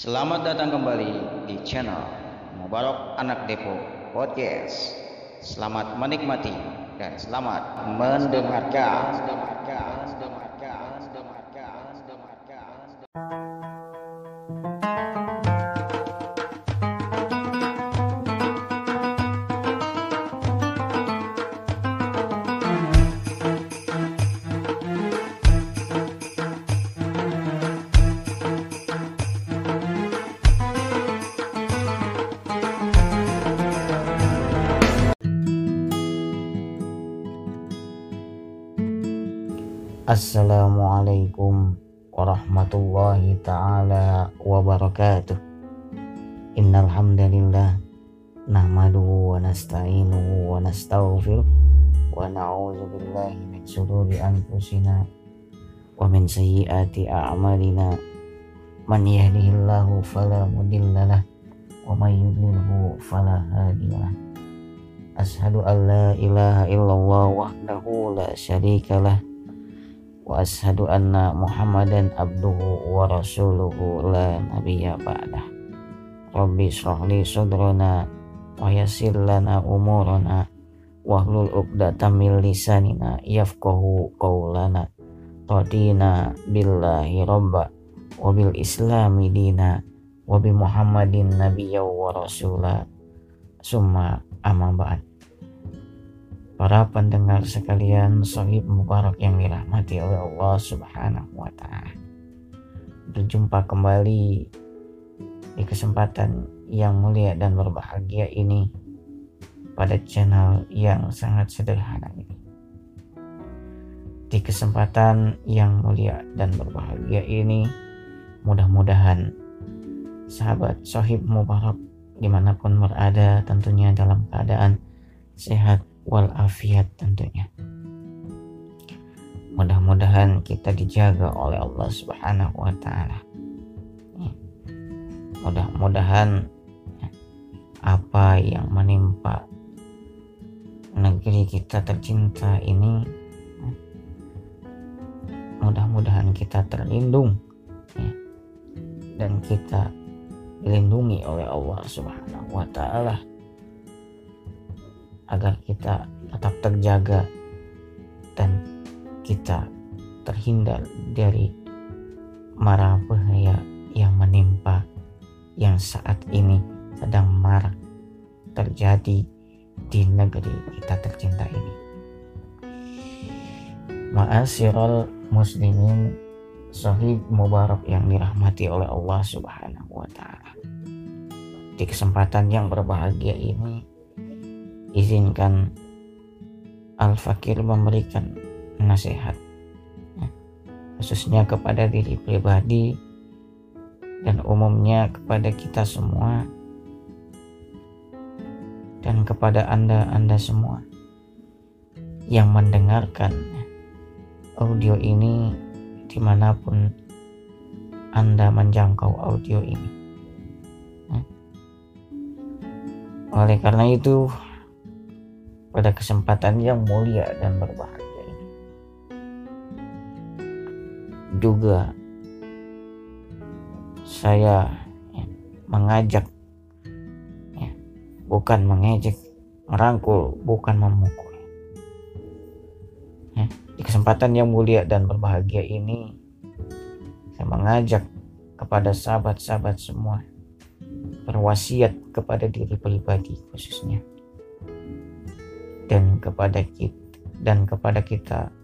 Selamat datang kembali di channel Mubarak Anak Depo Podcast. Selamat menikmati dan selamat mendengarkan. Assalamualaikum warahmatullahi taala wabarakatuh. Innal hamdalillah nahmaduhu wa nasta'inuhu wa nastaghfiruh wa na'udzu billahi min shururi anfusina wa min sayyiati a'malina. Man yahdihillahu fala mudhillalah wa may yudlilhu fala. Ashhadu an la ilaha illallah wahdahu la syarikalah ashadu anna muhammadan abduhu wa rasuluhu la nabiyya ba'dah rabbi shrahli sadrana wa yassir lana umurana wahlul uqdatam min lisanina qawlana radina billahi rabba wa bil islami dina wa bi muhammadin para pendengar sekalian Sohib Mubarak yang dirahmati oleh Allah Subhanahu wa Ta'ala. Berjumpa kembali di kesempatan yang mulia dan berbahagia ini pada channel yang sangat sederhana ini. Di kesempatan yang mulia dan berbahagia ini, mudah-mudahan sahabat Sohib Mubarak di mana pun berada tentunya dalam keadaan sehat walafiat tentunya. Mudah-mudahan kita dijaga oleh Allah Subhanahu wa taala. Mudah-mudahan apa yang menimpa negeri kita tercinta ini mudah-mudahan kita terlindung dan kita dilindungi oleh Allah Subhanahu wa taala agar kita tetap terjaga dan kita terhindar dari mara bahaya yang menimpa yang saat ini sedang marak terjadi di negeri kita tercinta ini. Ma'asyiral muslimin sahih mubarak yang dirahmati oleh Allah Subhanahu wa taala. Di kesempatan yang berbahagia ini izinkan Al-Fakir memberikan nasihat ya, khususnya kepada diri pribadi dan umumnya kepada kita semua dan kepada anda-anda semua yang mendengarkan audio ini di mana pun anda menjangkau audio ini ya. oleh karena itu pada kesempatan yang mulia dan berbahagia ini. Juga saya ya, mengajak, ya, bukan mengejek, merangkul, bukan memukul. Ya, di kesempatan yang mulia dan berbahagia ini, saya mengajak kepada sahabat-sahabat semua berwasiat kepada diri pribadi khususnya dan kepada kita dan kepada kita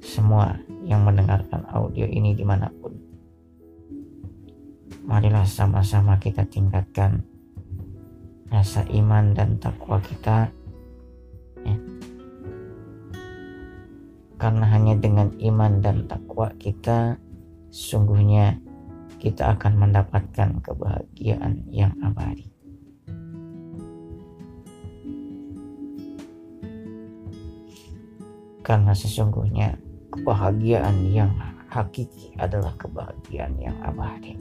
semua yang mendengarkan audio ini di mana pun. Marilah sama-sama kita tingkatkan rasa iman dan takwa kita ya. Karena hanya dengan iman dan takwa kita sungguhnya kita akan mendapatkan kebahagiaan yang abadi. Karena sesungguhnya kebahagiaan yang hakiki adalah kebahagiaan yang abadi.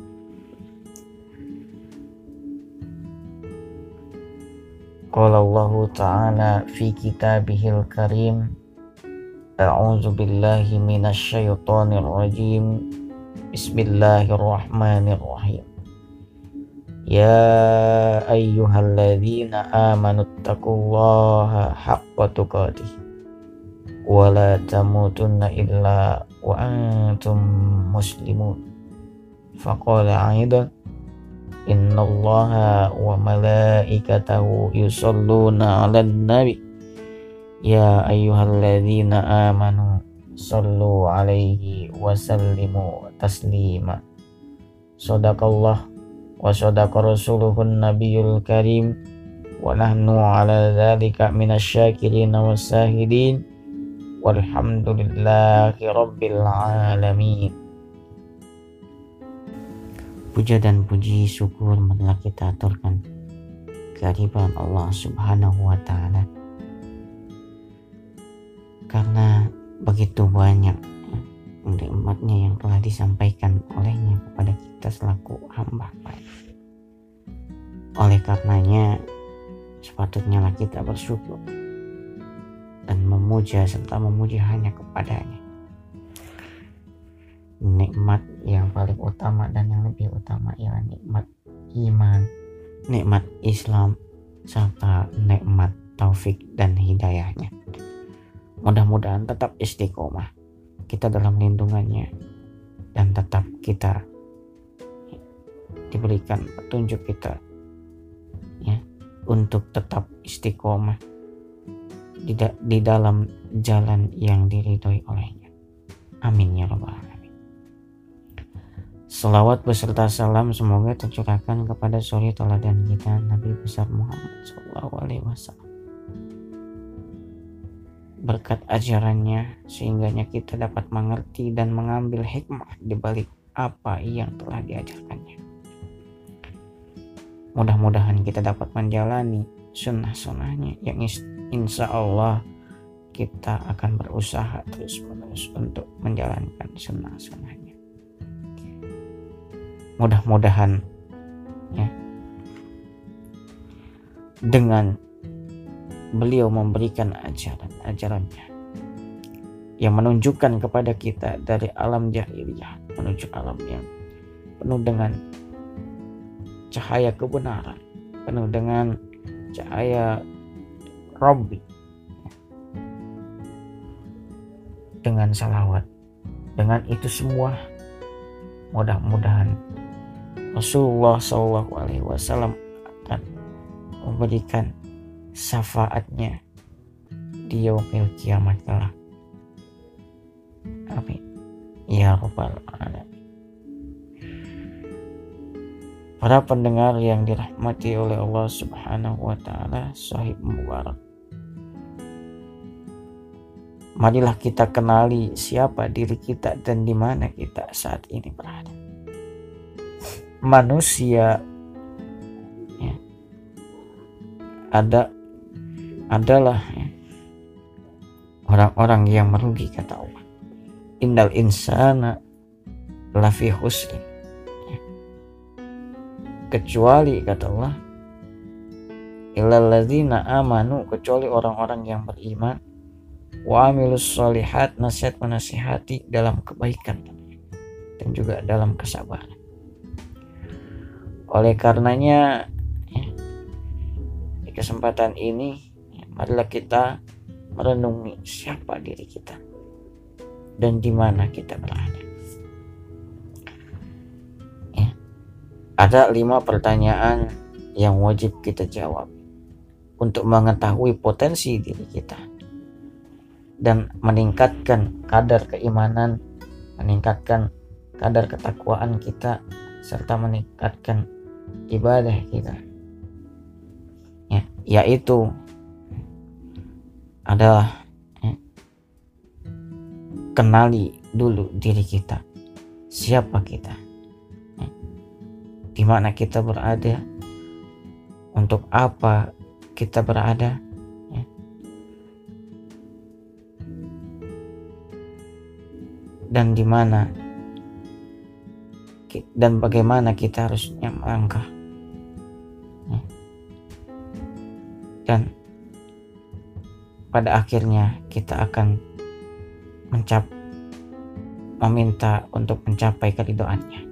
Qala Allah Ta'ala fi kitabihil karim A'udzu billahi minasyaitonir rajim Bismillahirrahmanirrahim. Ya ayyuhalladzina amanu taqullaha haqqa tuqatih wa la tamutunna illa wa antum muslimun. Faqala aidan innallaha wa malaikatahu yusalluna 'alan nabi. Ya ayyuhalladzina amanu sallu alaihi wa sallimu taslima. Sadaqallah wa sadaqa rasuluhun nabiyul karim. Wa nahnu ala dhalika minasyakirin wa sahidin walhamdulillahi rabbil alamin. Puja dan puji syukur marilah kita aturkan kehadiran Allah subhanahu wa ta'ala. Karena begitu banyak nikmatnya yang telah disampaikan olehnya kepada kita selaku hamba oleh karenanya sepatutnya lah kita bersyukur dan memuja serta memuji hanya kepadanya. Nikmat yang paling utama dan yang lebih utama ialah nikmat iman nikmat Islam serta nikmat taufik dan hidayahnya. Mudah-mudahan tetap istiqomah kita dalam lindungannya dan tetap kita diberikan petunjuk kita ya untuk tetap istiqomah di, da di dalam jalan yang diridhoi olehnya. Amin ya rabbal alamin. Salawat beserta salam semoga tercurahkan kepada suri teladan kita Nabi besar Muhammad Sallallahu Alaihi Wasallam berkat ajarannya sehingganya kita dapat mengerti dan mengambil hikmah di balik apa yang telah diajarkannya. Mudah-mudahan kita dapat menjalani sunnah-sunnahnya yang insya Allah kita akan berusaha terus-menerus untuk menjalankan sunnah-sunnahnya. Mudah-mudahan ya dengan beliau memberikan ajaran-ajarannya yang menunjukkan kepada kita dari alam jahiliyah menuju alam yang penuh dengan cahaya kebenaran, penuh dengan cahaya Robbi dengan salawat. Dengan itu semua mudah-mudahan Rasulullah Shallallahu Alaihi Wasallam akan memberikan syafaatnya di yaumil kiamat kelak. Amin. Ya Rabbal Alamin. Para pendengar yang dirahmati oleh Allah Subhanahu wa taala, sahib mubarak. Marilah kita kenali siapa diri kita dan di mana kita saat ini berada. Manusia ya, ada adalah ya, orang-orang yang merugi kata Allah. Innal insana lafi husni. Ya. Kecuali kata Allah illalladzina amanu kecuali orang-orang yang beriman wa amilus solihat nasihat menasihati dalam kebaikan dan juga dalam kesabaran. Oleh karenanya ya, di kesempatan ini adalah kita merenungi siapa diri kita dan di mana kita berada. Ada lima pertanyaan yang wajib kita jawab untuk mengetahui potensi diri kita dan meningkatkan kadar keimanan, meningkatkan kadar ketakwaan kita serta meningkatkan ibadah kita. Ya, yaitu adalah ya, kenali dulu diri kita siapa kita di mana kita berada untuk apa kita berada ya. dan di mana dan bagaimana kita harusnya melangkah ya. dan pada akhirnya kita akan mencap meminta untuk mencapai keridoannya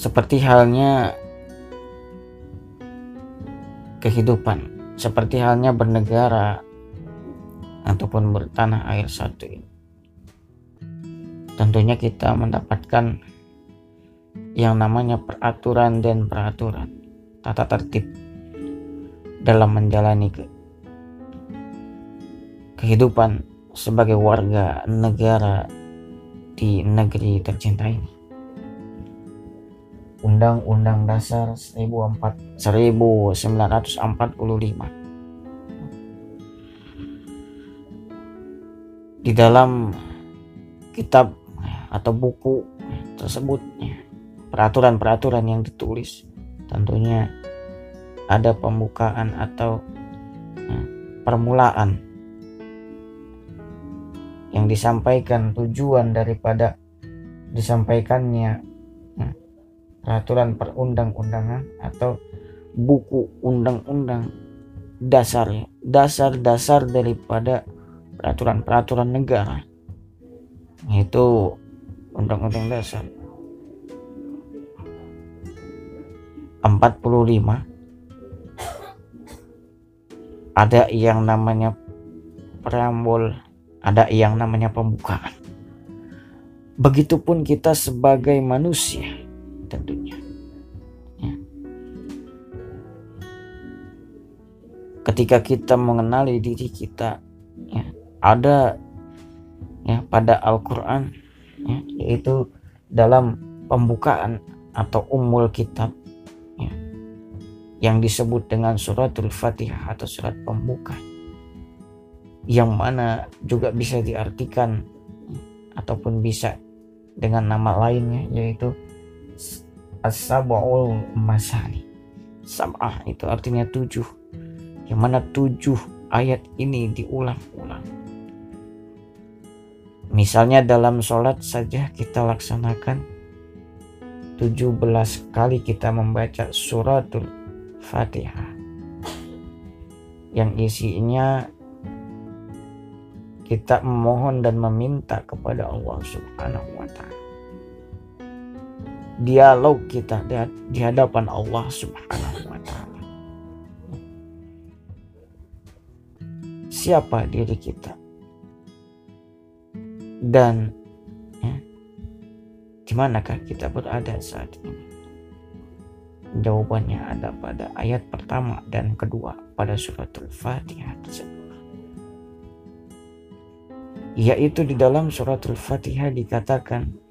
seperti halnya kehidupan. Seperti halnya bernegara ataupun bertanah air satu ini. Tentunya kita mendapatkan yang namanya peraturan dan peraturan. Tata tertib dalam menjalani ke kehidupan sebagai warga negara di negeri tercinta ini. Undang-Undang Dasar 1945 di dalam kitab atau buku tersebut peraturan-peraturan yang ditulis tentunya ada pembukaan atau ya, permulaan yang disampaikan tujuan daripada disampaikannya ya, peraturan perundang-undangan atau buku undang-undang dasar dasar-dasar daripada peraturan-peraturan negara. Yaitu undang-undang dasar. 45 ada yang namanya preambul, ada yang namanya pembukaan. Begitupun kita sebagai manusia tentunya. Ya. Ketika kita mengenali diri kita, ya, ada ya pada Al-Quran, ya, yaitu dalam pembukaan atau umul kitab yang disebut dengan suratul fatihah atau surat pembuka yang mana juga bisa diartikan ataupun bisa dengan nama lainnya yaitu as-sab'ul masani. Sab'ah itu artinya tujuh. Yang mana tujuh ayat ini diulang-ulang. Misalnya dalam sholat saja kita laksanakan 17 kali kita membaca suratul Fatihah. Yang isinya kita memohon dan meminta kepada Allah Subhanahu wa taala. Dialog kita di hadapan Allah Subhanahu wa taala. Siapa diri kita? Dan ya, di manakah kita berada saat ini? Jawabannya ada pada ayat pertama dan kedua pada suratul Fatihah tersebut. Yaitu di dalam suratul Fatihah dikatakan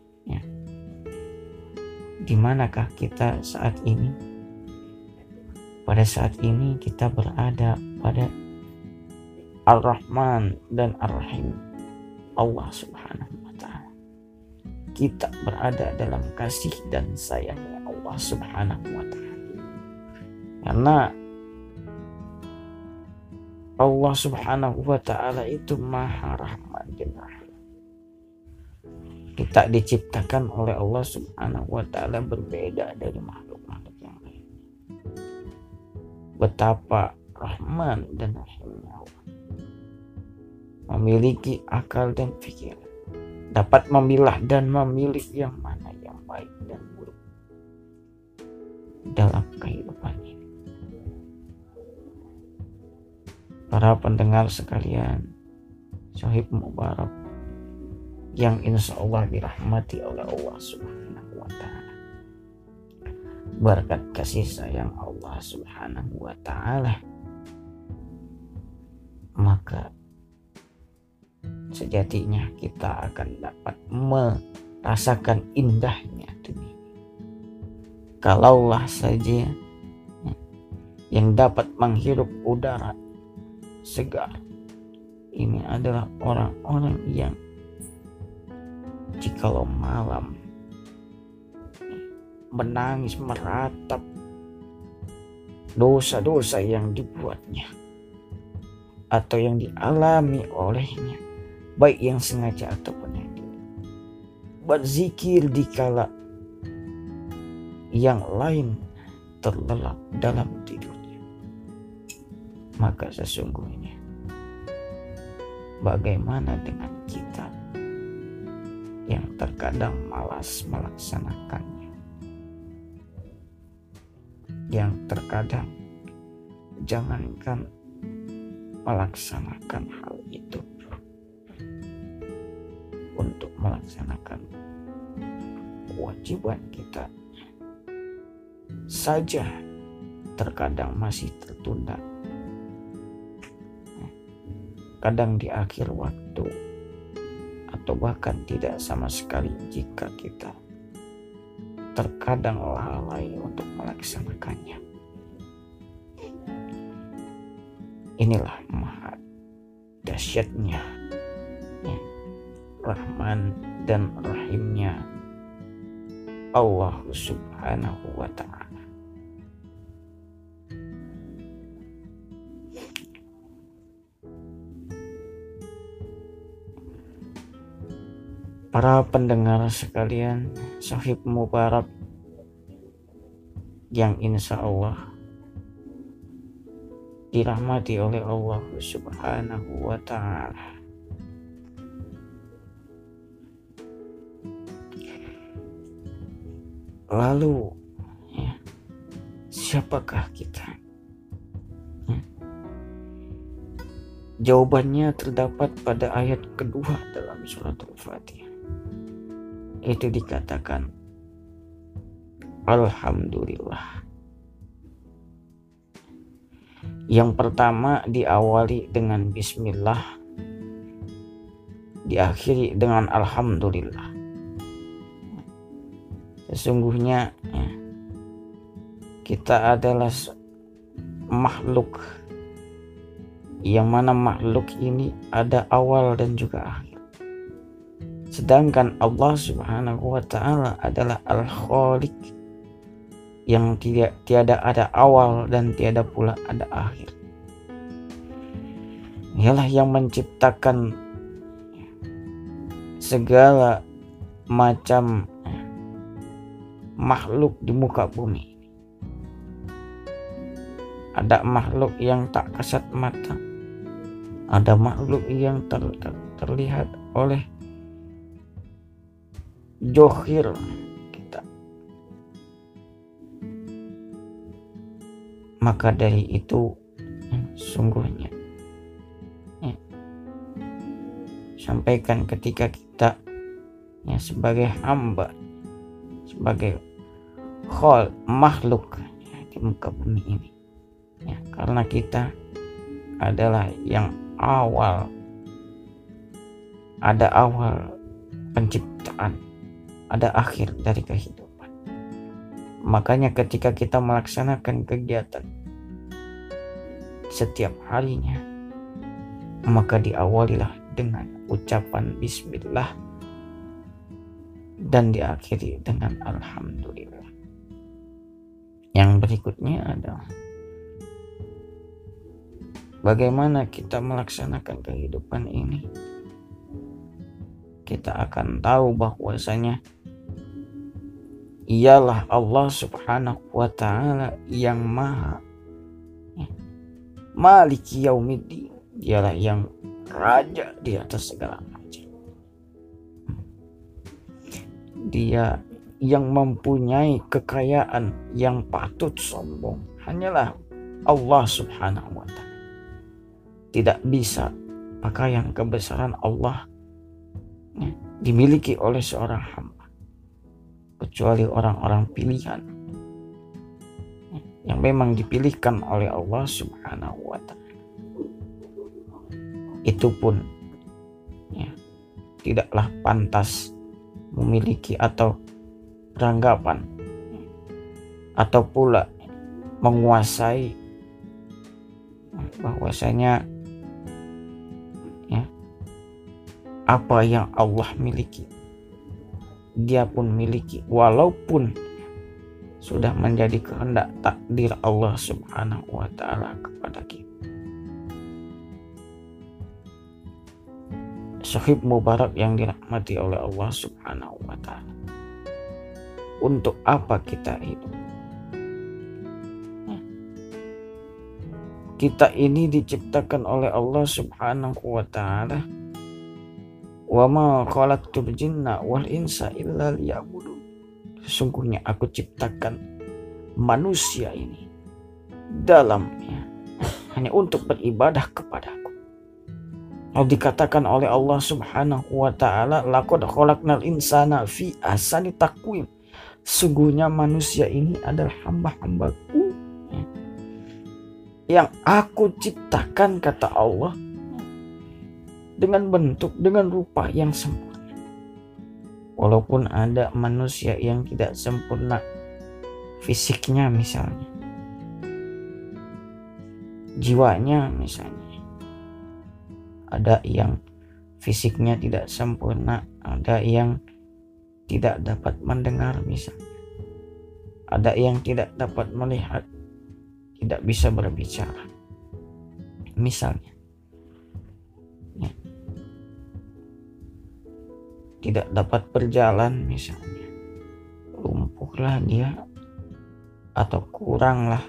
di manakah kita saat ini? Pada saat ini kita berada pada Ar-Rahman dan Ar-Rahim Allah Subhanahu wa taala. Kita berada dalam kasih dan sayangnya Allah Subhanahu wa taala. Karena Allah Subhanahu wa taala itu Maha Rahman dan Rahim. Kita diciptakan oleh Allah Subhanahu wa taala berbeda dari makhluk-makhluk yang lain. Betapa Rahman dan Rahimnya Allah. Memiliki akal dan pikiran. Dapat memilah dan memilih yang mana yang baik dan dalam kehidupan ini. Para pendengar sekalian, Syahib Mubarak yang insya Allah dirahmati oleh Allah Subhanahu wa Ta'ala. Berkat kasih sayang Allah Subhanahu wa Ta'ala, maka sejatinya kita akan dapat merasakan indahnya dunia kalaulah saja yang dapat menghirup udara segar. Ini adalah orang-orang yang jikalau malam menangis meratap dosa-dosa yang dibuatnya atau yang dialami olehnya baik yang sengaja ataupun yang tidak berzikir dikala yang lain terlelap dalam tidurnya. maka sesungguhnya bagaimana dengan kita terkadang malas melaksanakannya. Yang terkadang jangankan melaksanakan hal itu. Untuk melaksanakan kewajiban kita saja terkadang masih tertunda. Kadang di akhir waktu atau bahkan tidak sama sekali jika kita terkadang lalai untuk melaksanakannya. Inilah maha dahsyatnya ya, Rahman dan Rahimnya Allah subhanahu wa ta'ala Para pendengar sekalian, Sahib Mubarak yang insya Allah dirahmati oleh Allah Subhanahu wa Ta'ala. Lalu, ya, siapakah kita? Ya. Jawabannya terdapat pada ayat kedua dalam surat Al-Fatihah itu dikatakan Alhamdulillah. Yang pertama diawali dengan bismillah, diakhiri dengan alhamdulillah. Sesungguhnya ya, kita adalah makhluk yang mana makhluk ini ada awal dan juga akhir. Sedangkan Allah Subhanahu wa taala adalah Al-Khaliq yang tidak tiada ada awal dan tiada pula ada akhir. Dialah yang menciptakan segala macam makhluk di muka bumi. Ada makhluk yang tak kasat mata. Ada makhluk yang ter, ter, terlihat oleh johir kita. Maka dari itu sungguhnya ya, sampaikan ketika kita ya sebagai hamba sebagai khol makhluk ya, di muka bumi ini ya karena kita adalah yang awal ada awal penciptaan ada akhir dari kehidupan. Makanya ketika kita melaksanakan kegiatan setiap harinya, maka diawalilah dengan ucapan bismillah dan diakhiri dengan alhamdulillah. Yang berikutnya adalah bagaimana kita melaksanakan kehidupan ini. Kita akan tahu bahwasanya ialah Allah Subhanahu wa taala yang maha. Maliki Yaumiddin. Dialah yang raja di atas segala macam. Dia yang mempunyai kekayaan yang patut sombong. Hanyalah Allah Subhanahu wa taala. Tidak bisa pakaian kebesaran Allah dimiliki oleh seorang hamba kecuali orang-orang pilihan yang memang dipilihkan oleh Allah Subhanahu wa taala. Itu pun ya, tidaklah pantas memiliki atau beranggapan atau pula menguasai bahwasanya ya apa yang Allah miliki dia pun miliki walaupun sudah menjadi kehendak takdir Allah Subhanahu wa taala kepada kita. Sahib Mubarak yang dirahmati oleh Allah Subhanahu wa taala. Untuk apa kita hidup? kita ini diciptakan oleh Allah Subhanahu wa taala. Wa ma khalaqtul jinna wal insa illa liya'budun. Sesungguhnya aku ciptakan manusia ini dalamnya hanya untuk beribadah kepadaku. Lalu dikatakan oleh Allah Subhanahu wa taala, "Laqad khalaqnal insana fi ahsani taqwim." Sungguhnya manusia ini adalah hamba-hambaku yang aku ciptakan kata Allah dengan bentuk dengan rupa yang sempurna. Walaupun ada manusia yang tidak sempurna fisiknya misalnya. Jiwanya misalnya. Ada yang fisiknya tidak sempurna, ada yang tidak dapat mendengar misalnya. Ada yang tidak dapat melihat, tidak bisa berbicara. Misalnya, tidak dapat berjalan misalnya, lumpuhlah dia atau kuranglah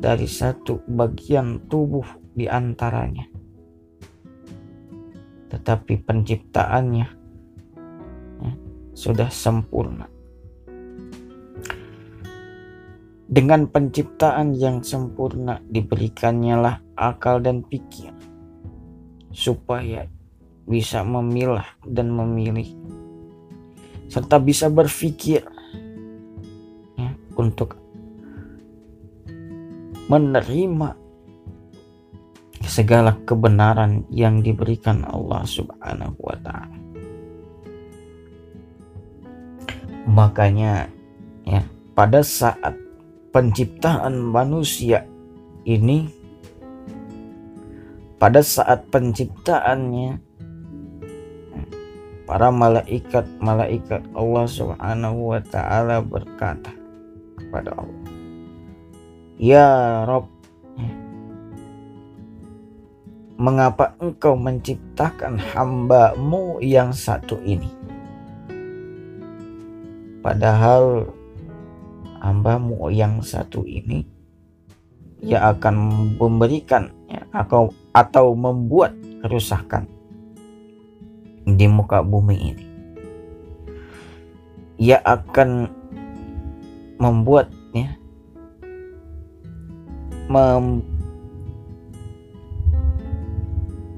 dari satu bagian tubuh di antaranya. Tetapi penciptaannya ya, sudah sempurna Dengan penciptaan yang sempurna diberikannya lah akal dan pikir supaya bisa memilah dan memilih serta bisa berpikir ya, untuk menerima segala kebenaran yang diberikan Allah Subhanahu wa taala. Makanya ya pada saat penciptaan manusia ini pada saat penciptaannya para malaikat-malaikat Allah Subhanahu wa taala berkata kepada Allah Ya Rob Mengapa engkau menciptakan hambamu yang satu ini? Padahal hambamu yang satu ini ia akan memberikan ya, atau atau membuat kerusakan di muka bumi ini. Ia akan membuat ya mem,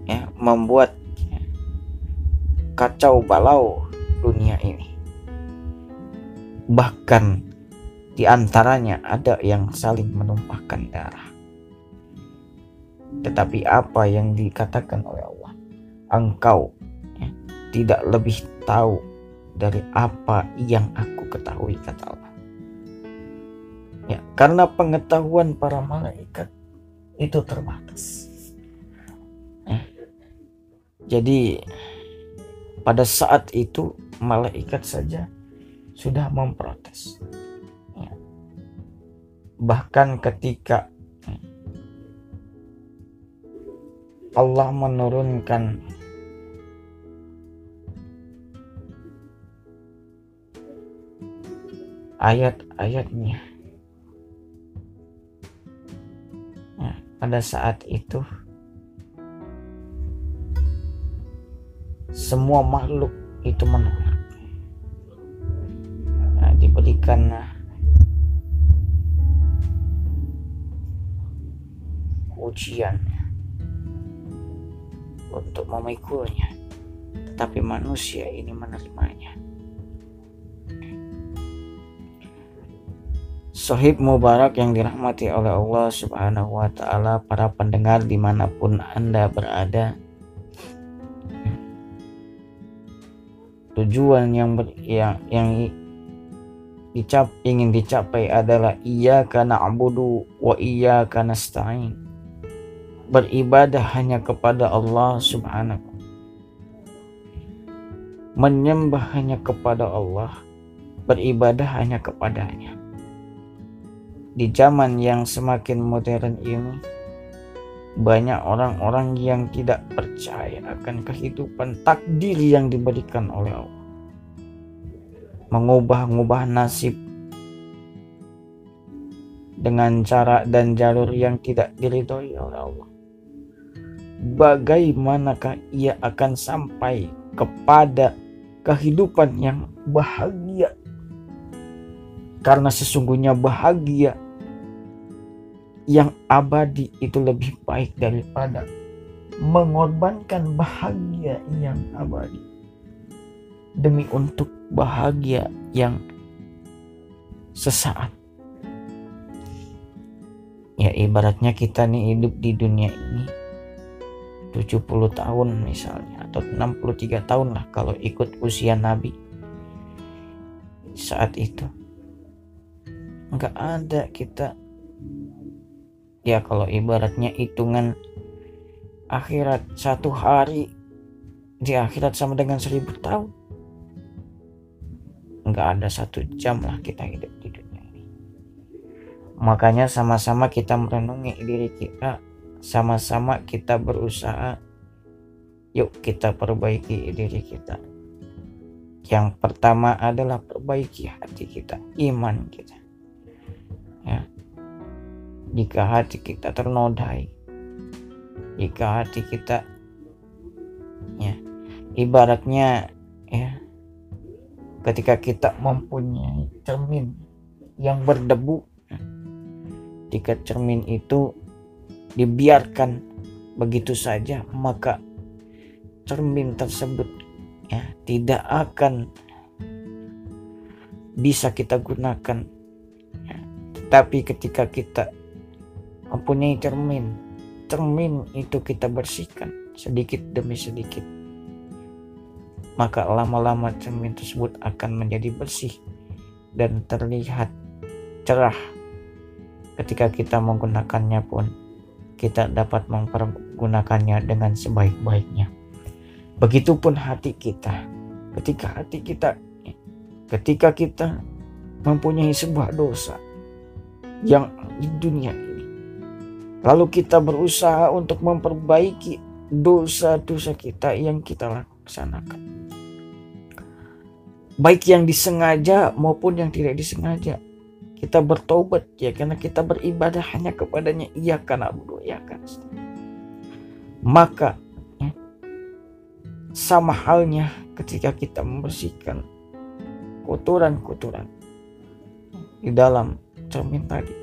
ya, membuat kacau balau dunia ini. Bahkan di antaranya ada yang saling menumpahkan darah. Tetapi apa yang dikatakan oleh Allah? Engkau tidak lebih tahu dari apa yang aku ketahui kata Allah. Ya, karena pengetahuan para malaikat itu terbatas. Ya. Jadi pada saat itu malaikat saja sudah memprotes bahkan ketika Allah menurunkan ayat-ayatnya nah, pada saat itu semua makhluk itu menolak. Nah, diberikan ujian untuk memikulnya, tetapi manusia ini menerimanya. Sohib Mubarak yang dirahmati oleh Allah Subhanahu wa Ta'ala, para pendengar di mana pun Anda berada, tujuan yang ber, yang, yang dicap, ingin dicapai adalah iya karena abudu wa iya karena stain beribadah hanya kepada Allah Subhanahu menyembah hanya kepada Allah. Beribadah hanya kepadanya di zaman yang semakin modern ini banyak orang-orang yang tidak percaya akan kehidupan takdir yang diberikan oleh Allah. Mengubah-ubah nasib dengan cara dan jalur yang tidak diridhoi oleh Allah. Bagaimanakah ia akan sampai kepada kehidupan yang bahagia? Karena sesungguhnya bahagia yang abadi itu lebih baik daripada mengorbankan bahagia yang abadi demi untuk bahagia yang sesaat. Ya ibaratnya kita nih hidup di dunia ini 70 tahun misalnya atau 63 tahun lah kalau ikut usia Nabi saat itu nggak ada kita ya kalau ibaratnya hitungan akhirat satu hari di akhirat sama dengan seribu tahun nggak ada satu jam lah kita hidup di dunia ini. Makanya sama-sama kita merenungi diri kita sama-sama kita berusaha yuk kita perbaiki diri kita. Yang pertama adalah perbaiki hati kita iman kita. Ya jika hati kita ternodai jika hati kita ya ibaratnya ya ketika kita mempunyai cermin yang berdebu jika cermin itu dibiarkan begitu saja maka cermin tersebut ya tidak akan bisa kita gunakan. Tapi ketika kita mempunyai cermin, cermin itu kita bersihkan sedikit demi sedikit. Maka lama-lama cermin tersebut akan menjadi bersih dan terlihat cerah. Ketika kita menggunakannya pun kita dapat mempergunakannya dengan sebaik-baiknya. Begitupun hati kita. Ketika hati kita ketika kita mempunyai sebuah dosa, yang di dunia. Lalu kita berusaha untuk memperbaiki dosa-dosa kita yang kita laksanakan. Baik yang disengaja maupun yang tidak disengaja. Kita bertobat ya karena kita beribadah hanya kepadanya iya karena abudu ya kan. Maka ya, sama halnya ketika kita membersihkan kotoran-kotoran di dalam cermin tadi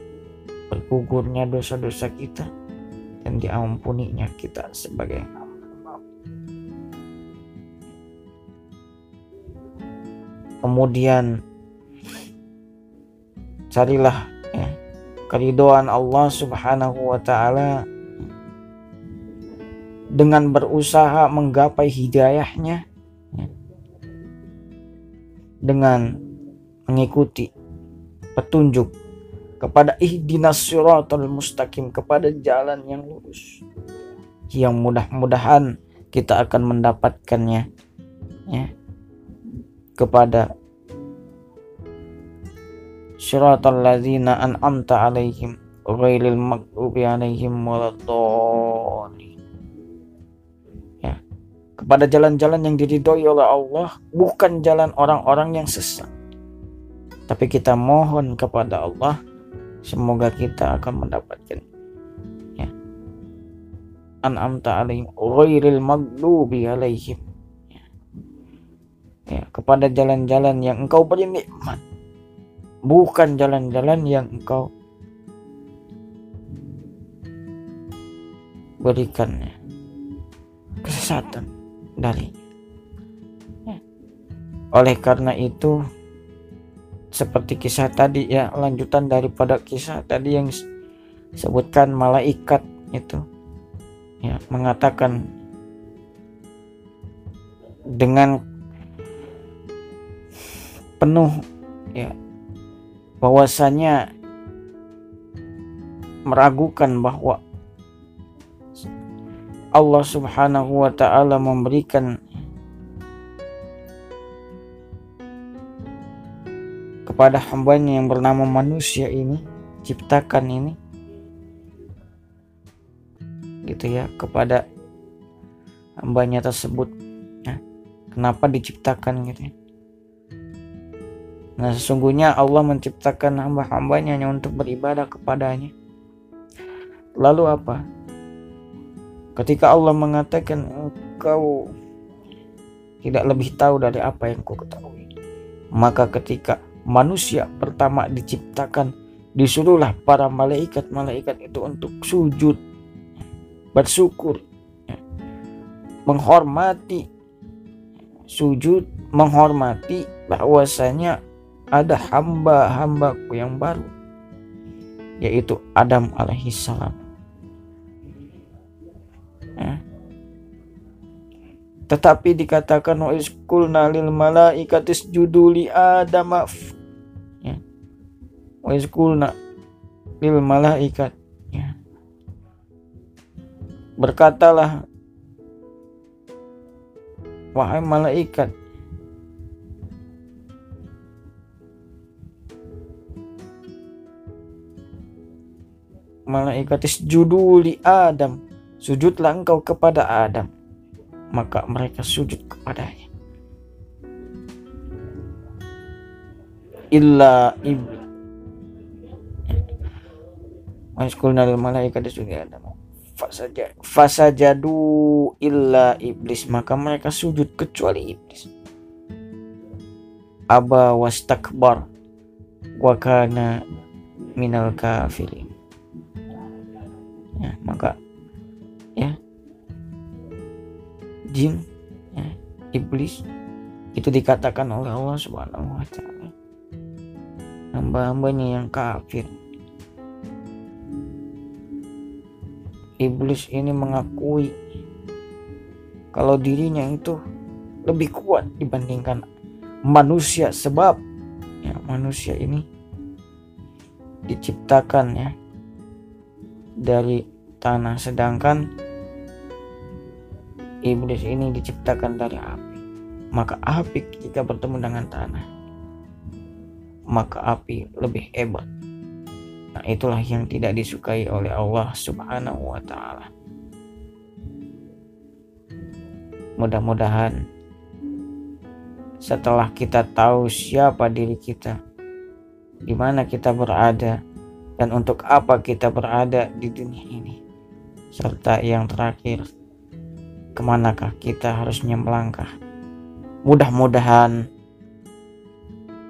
bergugurnya dosa-dosa kita dan diampuninya kita sebagai kemudian carilah ya, keridoan Allah subhanahu wa ta'ala dengan berusaha menggapai hidayahnya ya, dengan mengikuti petunjuk kepada ihdinas siratal mustaqim kepada jalan yang lurus yang mudah-mudahan kita akan mendapatkannya ya kepada siratal ladzina an'amta alaihim ghairil maghdubi alaihim ya kepada jalan-jalan yang diridhoi oleh Allah bukan jalan orang-orang yang sesat. Tapi kita mohon kepada Allah semoga kita akan mendapatkan ya an'amta alaihim ghairil maghdubi alaihim ya. ya kepada jalan-jalan yang engkau beri nikmat bukan jalan-jalan yang engkau berikan ya, kesesatan darinya ya. oleh karena itu seperti kisah tadi ya lanjutan daripada kisah tadi yang sebutkan malaikat itu. Ya mengatakan dengan penuh ya bahwasanya meragukan bahwa Allah Subhanahu wa taala memberikan kepada hambanya yang bernama manusia ini ciptakan ini gitu ya kepada hambanya tersebut ya, kenapa diciptakan gitu ya Nah sesungguhnya Allah menciptakan hamba-hambanya hanya untuk beribadah kepadanya. Lalu apa? Ketika Allah mengatakan engkau tidak lebih tahu dari apa yang kau ketahui. Maka ketika manusia pertama diciptakan disuruhlah para malaikat-malaikat itu untuk sujud bersyukur menghormati sujud menghormati bahwasanya ada hamba-hambaku yang baru yaitu Adam alaihissalam ya. tetapi dikatakan wa iskulna lil malaikatis juduli Adam ya. Wa lil malaikat. Ya. berkatalah wahai malaikat malaikat juduli Adam sujudlah engkau kepada Adam. Maka mereka sujud kepadanya. Illa iblis Maskulna lil malaikat sujud Adam fasaja fasajadu illa iblis. Maka mereka sujud kecuali iblis. Aba wastakbar. Wa kana minal kafirin. Ya maka ya. Jin ya, iblis itu dikatakan oleh Allah Subhanahu wa taala. Hamba-hambanya yang kafir iblis ini mengakui kalau dirinya itu lebih kuat dibandingkan manusia sebab ya manusia ini diciptakan ya dari tanah. Sedangkan iblis ini diciptakan dari api. Maka api ketika bertemu dengan tanah maka api lebih hebat Nah, itulah yang tidak disukai oleh Allah Subhanahu wa taala. Mudah-mudahan setelah kita tahu siapa diri kita, di mana kita berada, dan untuk apa kita berada di dunia ini, serta yang terakhir, ke manakah kita harusnya melangkah. Mudah-mudahan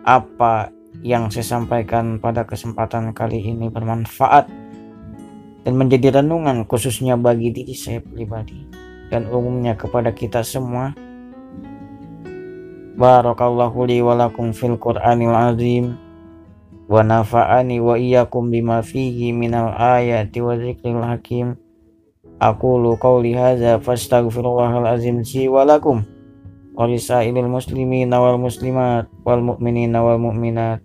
apa yang saya sampaikan pada kesempatan kali ini bermanfaat dan menjadi renungan khususnya bagi diri saya pribadi dan umumnya kepada kita semua. Barakallahu li wa lakum fil Qur'anil azim wa nafa'ani wa iyyakum bima fihi minal ayati wa dzikril hakim. Aqulu qawli hadza fastaghfirullahal azim si wa lakum walisailil muslimin wal muslimat wal mu'minin wal mu'minat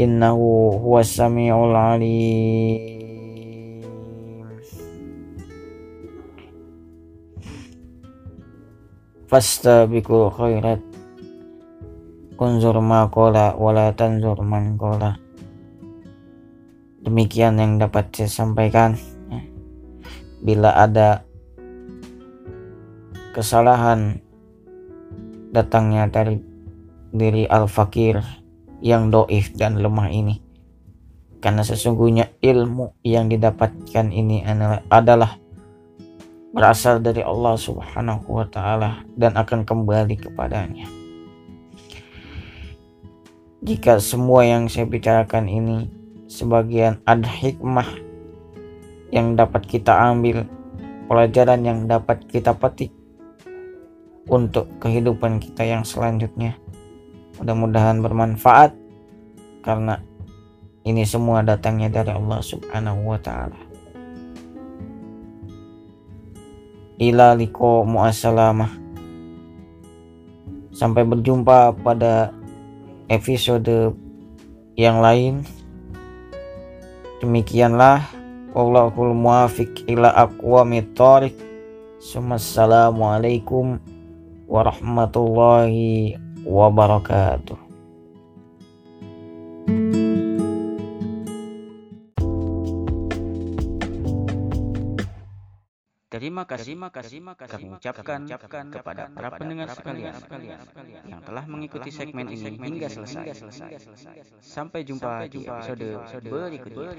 innahu huwas samiul alim. Fastabiqul khairat. Kunzur ma qala wala tanzur man qala. Demikian yang dapat saya sampaikan bila ada kesalahan datangnya dari diri al-fakir yang doif dan lemah ini. Karena sesungguhnya ilmu yang didapatkan ini adalah berasal dari Allah Subhanahu wa taala dan akan kembali kepadanya. Jika semua yang saya bicarakan ini sebagian ada hikmah yang dapat kita ambil, pelajaran yang dapat kita petik untuk kehidupan kita yang selanjutnya. Mudah-mudahan bermanfaat karena ini semua datangnya dari Allah Subhanahu wa taala. Ila liko muassalamah. Sampai berjumpa pada episode yang lain. Demikianlah Wallahul muwafiq ila aqwamit thoriq. Assalamualaikum warahmatullahi wabarakatuh. Terima kasih, terima kasih, terima kasih kami ucapkan, ucapkan kepada para pendengar sekalian, sekalian, sekalian yang telah mengikuti segmen ini hingga selesai. Sampai jumpa di episode berikutnya.